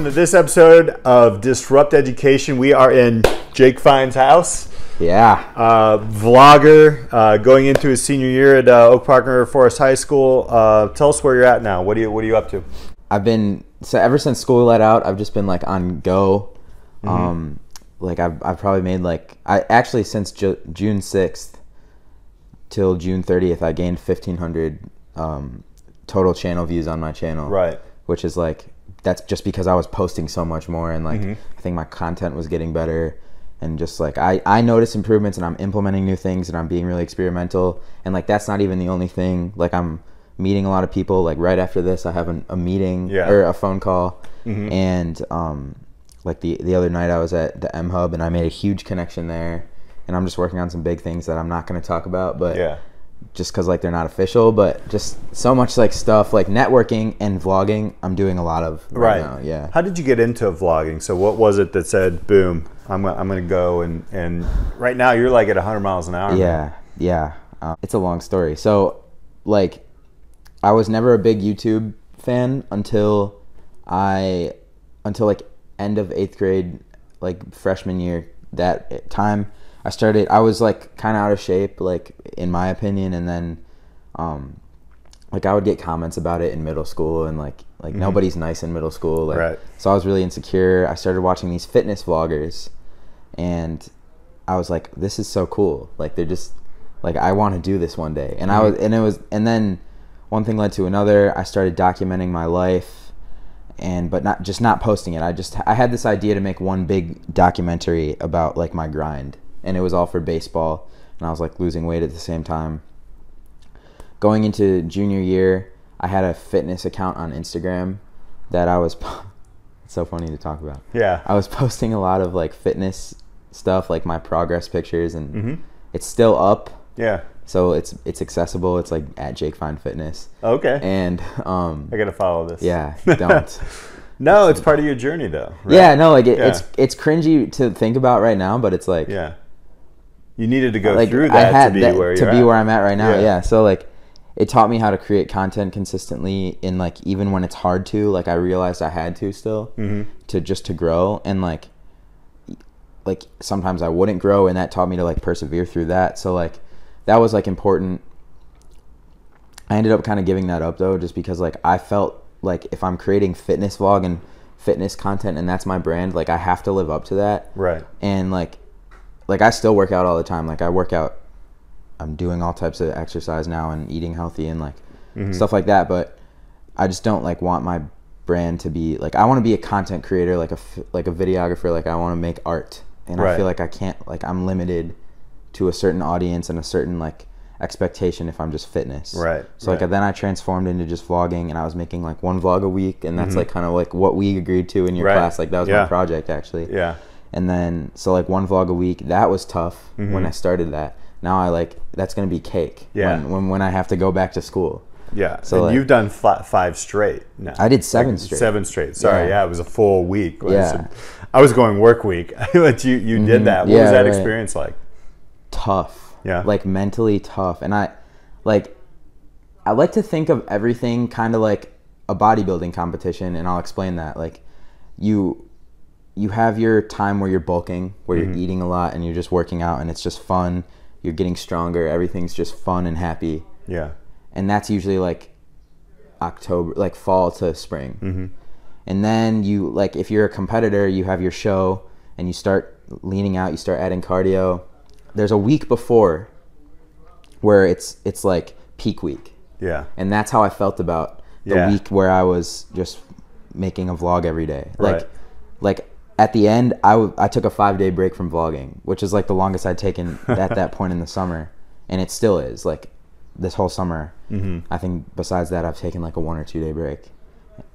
welcome to this episode of Disrupt Education. We are in Jake Fine's house. Yeah. Uh, vlogger, uh, going into his senior year at uh, Oak Park River Forest High School. Uh, tell us where you're at now. What are you What are you up to? I've been so ever since school let out. I've just been like on go. Um, like I've I've probably made like I actually since Ju- June sixth till June thirtieth, I gained fifteen hundred um, total channel views on my channel. Right. Which is like that's just because I was posting so much more and like I think my content was getting better and just like I I notice improvements and I'm implementing new things and I'm being really experimental and like that's not even the only thing. Like I'm meeting a lot of people. Like right after this, I have an, a meeting Yeah. or a phone call and um like the the other night I was at the M Hub and I made a huge connection there and I'm just working on some big things that I'm not going to talk about but Yeah. Just because like they're not official but just so much like stuff like networking and vlogging i'm doing a lot of right, Right. now yeah How did you get into vlogging? So what was it that said, boom, I'm, I'm to go and, and right now you're like at 100 miles an hour. yeah yeah uh, it's a long story so like i was never a big youtube fan until i until like end of eighth grade like freshman year that time i started i was like kind of out of shape like in my opinion and then um like I would get comments about it in middle school and like like nobody's nice in middle school like Right. so I was really insecure. I started watching these fitness vloggers and I was like this is so cool. Like they're just like I want to do this one day. And I was and it was and then one thing led to another. I started documenting my life and but not just not posting it. I just I had this idea to make one big documentary about like my grind and it was all for baseball and I was like losing weight at the same time going into junior year, I had a fitness account on Instagram that I was. it's so funny to talk about. Yeah. I was posting a lot of like fitness stuff, like my progress pictures, and Mm-hmm. it's still up. Yeah. So it's it's accessible. It's like at Jake Fine Fitness, Okay. and um, I got to follow this. yeah, don't. no, it's part of your journey though. right? Yeah, no, like it, Yeah. it's it's cringy to think about right now, but it's like Yeah. You needed to go like through I that had to be that- where to be at. where I'm at right now. Yeah. Yeah. So like, it taught me how to create content consistently. In like even when it's hard to, like I realized I had to still Mm-hmm. to just to grow and like, like sometimes I wouldn't grow, and that taught me to like persevere through that. So like, that was like important. I ended up kind of giving that up though, just because like I felt like if I'm creating fitness vlog and fitness content and that's my brand, like I have to live up to that Right. and like like I still work out all the time. Like I work out I'm doing all types of exercise now and eating healthy and like Mm-hmm. stuff like that, but I just don't like want my brand to be like I want to be a content creator, like a like a videographer, like I want to make art. And I feel like I can't like I'm limited to a certain audience and a certain like expectation if I'm just fitness. Right, So like then I transformed into just vlogging and I was making like one vlog a week and that's like kind of like what we agreed to in your Mm-hmm. Right. class. Like that was Yeah. my project actually. Yeah. And then so like one vlog a week, that was tough Mm-hmm. when I started that. Now I like that's gonna be cake. Yeah. When when, when I have to go back to school. Yeah. So, and like- you've done fi- five straight. now. I did seven straight. Seven straight. Sorry. Yeah. Yeah. it was a full week. I Yeah. I was going work week, but you you did that. What was that right. experience like? Tough. Yeah. Like mentally tough. And I like I like to think of everything kind of like a bodybuilding competition and I'll explain that. Like you you have your time where you're bulking, where Mm-hmm. you're eating a lot and you're just working out and it's just fun. You're getting stronger, everything's just fun and happy. Yeah. and that's usually like October, like fall to spring. Mm-hmm. And then you like if you're a competitor, you have your show and you start leaning out, you start adding cardio. There's a week before where it's it's like peak week, Yeah. and that's how I felt about the Yeah. week where I was just making a vlog every day. Like Right. like at the end, I, w- I took a five day break from vlogging, which is like the longest I'd taken at that point in the summer, and it still is like this whole summer. Mm-hmm. I think besides that, I've taken like a one or two day break,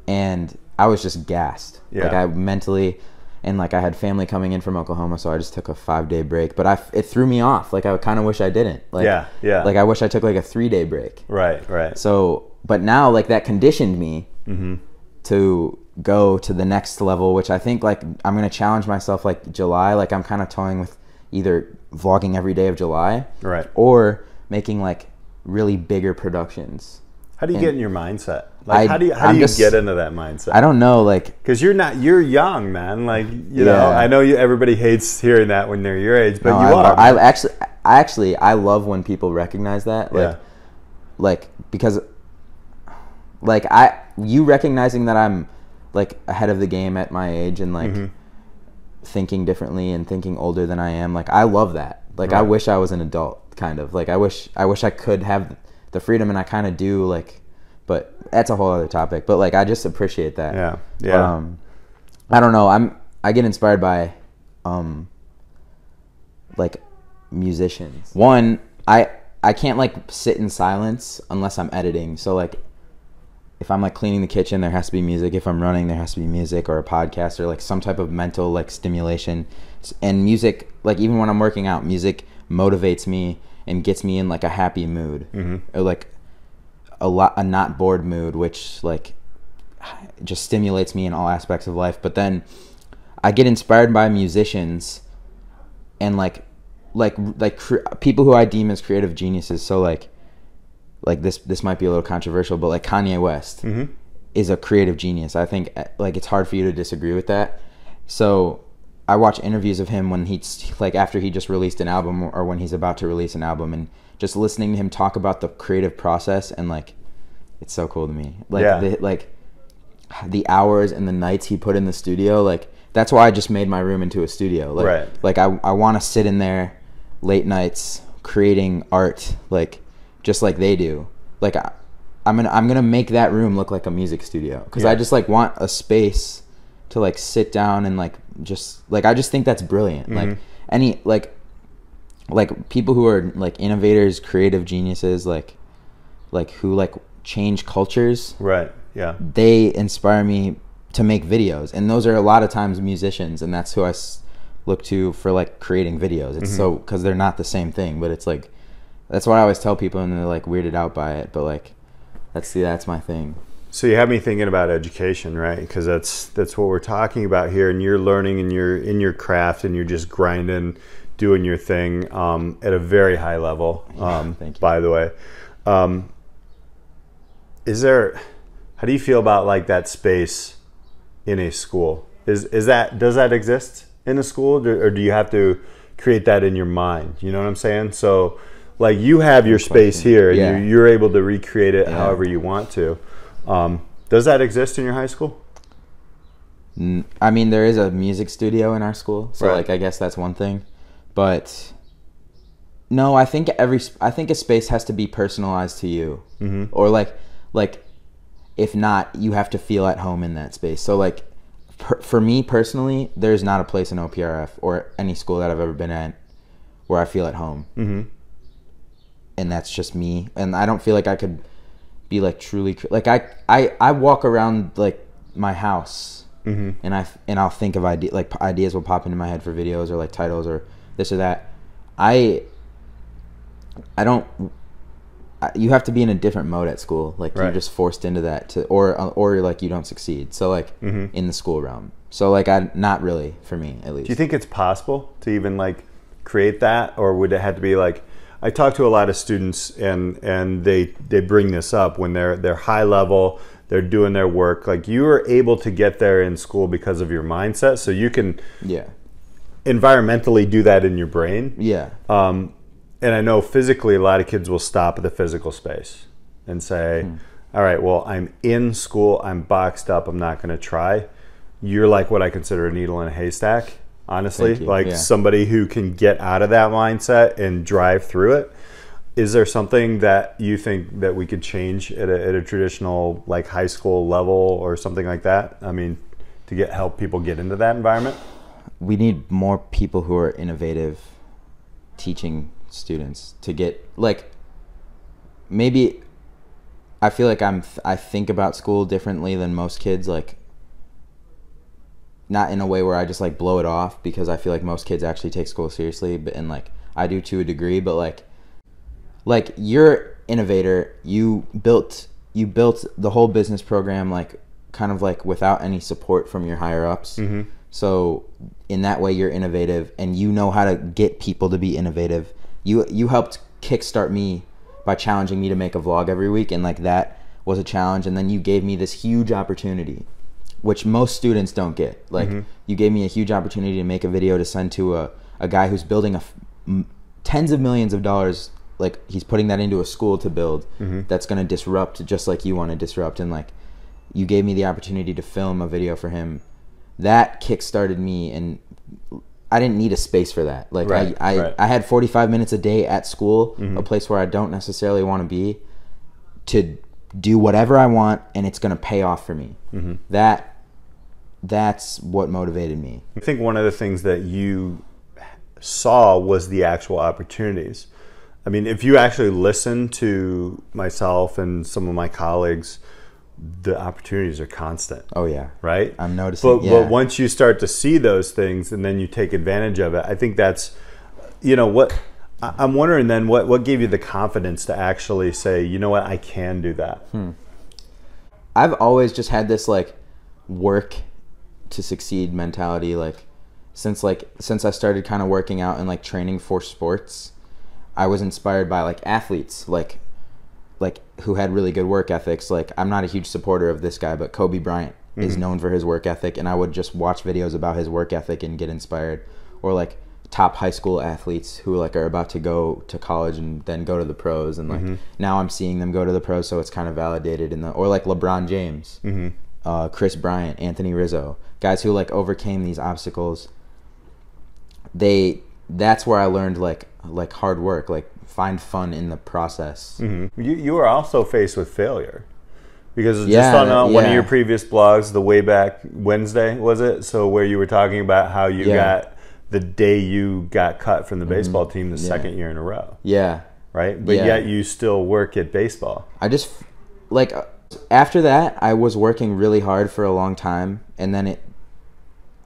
and I was just gassed. Like I mentally, and like I had family coming in from Oklahoma, so I just took a five day break. But I it threw me off. Like I kind of wish I didn't. Like, Yeah, yeah. Like I wish I took like a three day break. Right. Right. So, but now like that conditioned me Mm-hmm. to go to the next level, which I think like I'm gonna challenge myself like July. Like I'm kind of toying with either vlogging every day of July, Right. or making like really bigger productions. How do you And- get in your mindset? Like, I- how do you how I'm do you just- get into that mindset? I don't know, like Because you're not, you're young, man. Like, you know, I know you. Everybody hates hearing that when they're your age, but no, you I, are. lo- I actually, I actually, I love when people recognize that. Like, yeah, like because like I you recognizing that I'm like ahead of the game at my age and like Mm-hmm. thinking differently and thinking older than I am like I love that like I wish I was an adult kind of like I wish I wish I could have the freedom and I kind of do like but that's a whole other topic but like I just appreciate that yeah, yeah. um, I don't know. I'm I get inspired by um like musicians. One, I I can't like sit in silence unless I'm editing. So like if I'm like cleaning the kitchen, there has to be music. If I'm running, there has to be music or a podcast or like some type of mental like stimulation. And music, like even when I'm working out, music motivates me and gets me in like a happy mood mm-hmm. or like a lot a not bored mood, which like just stimulates me in all aspects of life. But then I get inspired by musicians and like like like cre- people who I deem as creative geniuses. So like like this this might be a little controversial, but like Kanye West Mm-hmm. is a creative genius. I think uh, like it's hard for you to disagree with that. So I watch interviews of him when he's like after he just released an album or when he's about to release an album and just listening to him talk about the creative process and like it's so cool to me. Like Yeah. the, like the hours and the nights he put in the studio like that's why I just made my room into a studio. Like Right. like I I want to sit in there late nights creating art like just like they do. Like I, I'm gonna I'm gonna make that room look like a music studio because Yeah. I just like want a space to like sit down and like just like I just think that's brilliant. Mm-hmm. Like any like like people who are like innovators, creative geniuses, like like who like change cultures Right. Yeah. they inspire me to make videos and those are a lot of times musicians and that's who i s- look to for like creating videos it's so because they're not the same thing but it's like that's what i always tell people and they're like weirded out by it but like that's the that's my thing So you have me thinking about education, right? Because that's that's what we're talking about here, and you're learning and you're in your craft and you're just grinding, doing your thing um, at a very high level. Um, thank you. By the way, um, is there? How do you feel about like that space in a school? Is is that does that exist in a school, or or do you have to create that in your mind? You know what I'm saying? So. Like you have your space here, and Yeah. you, you're able to recreate it Yeah. however you want to. Um, does that exist in your high school? i mean there is a music studio in our school so Right. like i guess that's one thing but no i think every i think a space has to be personalized to you Mhm. or like like if not you have to feel at home in that space so like per, for me personally there's not a place in oprf or any school that i've ever been at where i feel at home Mm-hmm. And that's just me. And i don't feel like i could be like truly like i i, I walk around like my house Mm-hmm. and I and i'll think of idea like ideas will pop into my head for videos or like titles or this or that. I i don't I- you have to be in a different mode at school. Like you're just forced into that to or or like you don't succeed. So like Mhm. in the school realm. So like i not really for me at least Do you think it's possible to even like create that, or would it have to be like? I talk to a lot of students, and and they they bring this up when they're they're high level, they're doing their work. Like you are able to get there in school because of your mindset, so you can yeah environmentally do that in your brain. yeah Um, and I know physically, a lot of kids will stop at the physical space and say, Hmm. "All right, well, I'm in school. I'm boxed up. I'm not going to try." You're like what I consider a needle in a haystack. Honestly, like Yeah. somebody who can get out of that mindset and drive through it. Is there something that you think that we could change at a, at a traditional like high school level or something like that? I mean, to get help people get into that environment. we need more people who are innovative teaching students to get like maybe I feel like I'm I think about school differently than most kids like not in a way where I just like blow it off because I feel like most kids actually take school seriously but and like I do to a degree but like like you're innovator. You built you built the whole business program like kind of like without any support from your higher ups. Mm-hmm. so in that way you're innovative and you know how to get people to be innovative. You you helped kickstart me by challenging me to make a vlog every week and like that was a challenge and then you gave me this huge opportunity which most students don't get. Like mm-hmm. you gave me a huge opportunity to make a video to send to a, a guy who's building a f- m- tens of millions of dollars like he's putting that into a school to build mm-hmm. that's going to disrupt just like you want to disrupt. And like you gave me the opportunity to film a video for him. That kick-started me and i didn't need a space for that. Like Right, I, I, right. I had 45 minutes a day at school mm-hmm. a place where i don't necessarily want to be to do whatever i want and it's going to pay off for me. That that's what motivated me I think one of the things that you saw was the actual opportunities. I mean, if you actually listen to myself and some of my colleagues, the opportunities are constant, oh yeah right? i'm noticing But, yeah. but once you start to see those things and then you take advantage of it, I think that's, you know, what I'm wondering then what, what gave you the confidence to actually say, you know what, I can do that. Hmm. I've always just had this like work to succeed mentality like since like since I started kind of working out and like training for sports I was inspired by like athletes like like who had really good work ethics. Like I'm not a huge supporter of this guy but Kobe Bryant is mm-hmm. known for his work ethic and I would just watch videos about his work ethic and get inspired. Or like top high school athletes who like are about to go to college and then go to the pros and like mm-hmm. now I'm seeing them go to the pros so it's kind of validated in the or like LeBron James mm-hmm. Uh, Kris Bryant Anthony Rizzo guys who like overcame these obstacles they that's where I learned like like hard work like find fun in the process You, you were also faced with failure. Because just Yeah, on uh, one of your previous blogs, the way back Wednesday, was it? So where you were talking about how you Yeah. got the day you got cut from the baseball team the Mm-hmm. Second year in a row, yeah right? But yet you still work at baseball. I just like uh, after that I was working really hard for a long time and then it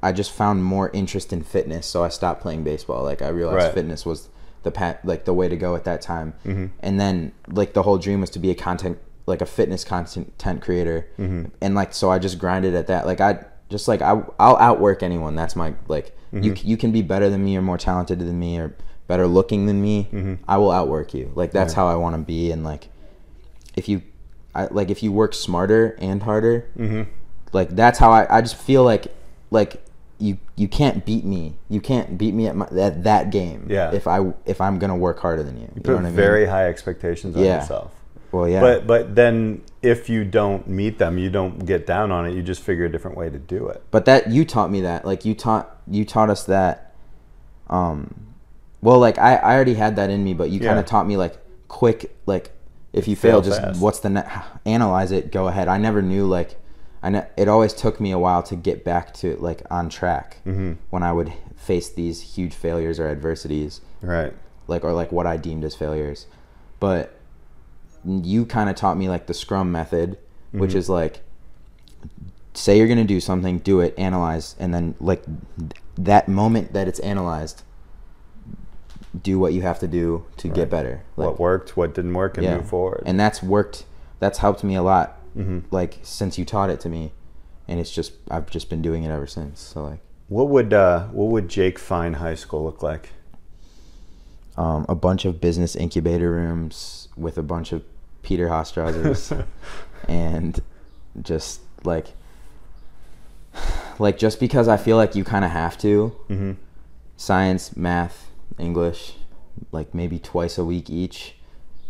I just found more interest in fitness so I stopped playing baseball. Like I realized Right. fitness was the pat like the way to go at that time. Mm-hmm. And then like the whole dream was to be a content like a fitness content creator. Mm-hmm. And like so I just grinded at that. Like I just like I, I'll outwork anyone. That's my like mm-hmm. you you can be better than me or more talented than me or better looking than me. I will outwork you. Like that's how I want to be. And like if you I, like if you work smarter and harder like that's how I, I just feel like like you you can't beat me you can't beat me at, my, at that game Yeah. if I if I'm gonna work harder than you you, know Put what I mean very high expectations on Yeah. yourself. well yeah But but then if you don't meet them, you don't get down on it. You just figure a different way to do it. but that you taught me that like you taught you taught us that um well like i i already had that in me but you kind of taught me like quick like if you fail, Fail just fast. what's the ne- analyze it go ahead i never knew like i ne- it always took me a while to get back to like on track Mm-hmm. when i would face these huge failures or adversities Right. like or like what I deemed as failures. But you kind of taught me like the scrum method, which is like say you're going to do something, do it, analyze and then like th- that moment that it's analyzed do what you have to do to Right. get better. Like what worked, what didn't work, and move forward. and that's worked that's helped me a lot Mhm. like since you taught it to me and it's just I've just been doing it ever since. So like what would uh, what would Jake Fine High School look like? um, a bunch of business incubator rooms with a bunch of Peter Hostrawsers and just like like just because I feel like you kind of have to hmm science, math, English, like maybe twice a week each,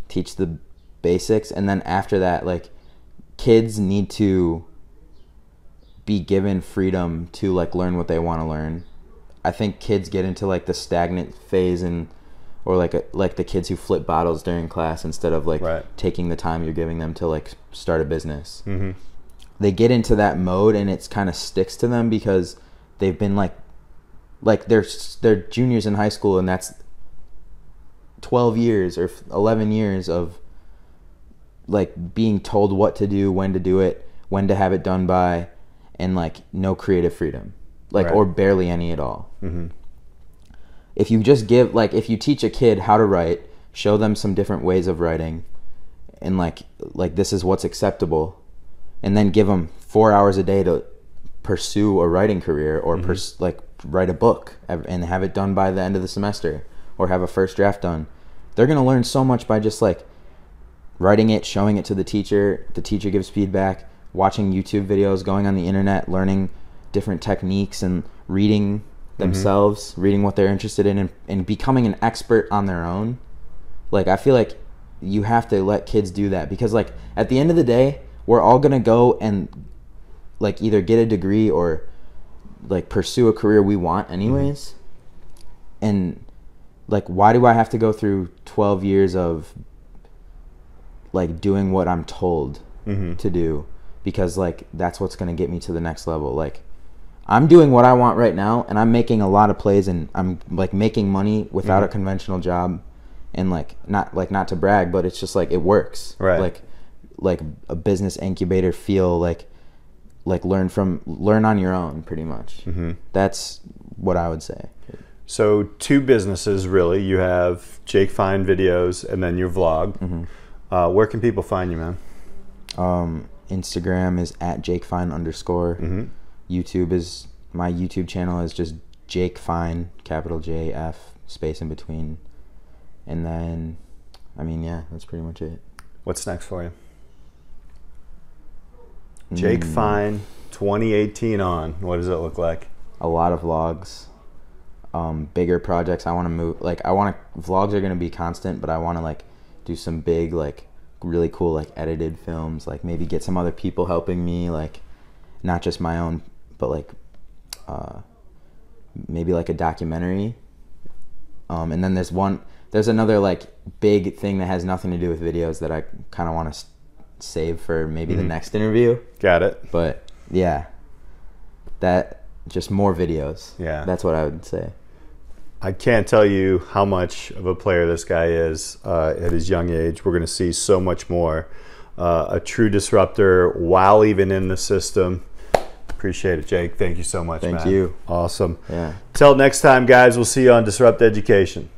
teach the basics, and then after that, like kids need to be given freedom to like learn what they want to learn. I think kids get into like the stagnant phase and or like a, like the kids who flip bottles during class instead of like Right. taking the time you're giving them to like start a business hmm they get into that mode and it's kind of sticks to them because they've been like like they're they're juniors in high school and that's 12 years or 11 years of like being told what to do when to do it when to have it done by and like no creative freedom. Like Right. or barely any at all. Hmm if you just give like if you teach a kid how to write show them some different ways of writing and like like this is what's acceptable and then give them four hours a day to pursue a writing career or pers- like write a book and have it done by the end of the semester or have a first draft done they're going to learn so much by just like writing it, showing it to the teacher. The teacher gives feedback. Watching YouTube videos, going on the internet, learning different techniques, and reading mm-hmm. themselves, reading what they're interested in, and, and becoming an expert on their own. Like I feel like you have to let kids do that because like at the end of the day, we're all gonna go and like either get a degree or like pursue a career we want mm-hmm. anyways. And like why do I have to go through 12 years of like doing what I'm told mm-hmm. to do because like that's what's going to get me to the next level. Like I'm doing what I want right now and I'm making a lot of plays and I'm like making money without mm-hmm. a conventional job and like not like not to brag but it's just like it works. Right. Like like a business incubator feel like like learn from learn on your own pretty much. Mm-hmm. That's what I would say. So two businesses really. You have Jake Fine videos and then your vlog. Mm-hmm. Uh, where can people find you, man? Um, Instagram is at Jake Fine underscore. Mm-hmm. YouTube is my YouTube channel is just Jake Fine, capital J F space in between, and then, I mean, yeah, that's pretty much it. What's next for you? Jake Mm. Fine, 2018 on. What does it look like? A lot of vlogs, um, bigger projects. I want to move. Like I want to. Vlogs are gonna be constant, but I want to like do some big like really cool like edited films. Like maybe get some other people helping me. Like not just my own, but like uh, maybe like a documentary. Um, and then there's one, there's another like big thing that has nothing to do with videos that I kind of want to save for maybe the next interview. Got it. But yeah, that just more videos. Yeah. that's what I would say. I can't tell you how much of a player this guy is uh, at his young age. We're going to see so much more. Uh, a true disruptor while even in the system. Appreciate it, Jake. Thank you so much. Thank you. Awesome. Yeah. Till next time, guys. We'll see you on Disrupt Education.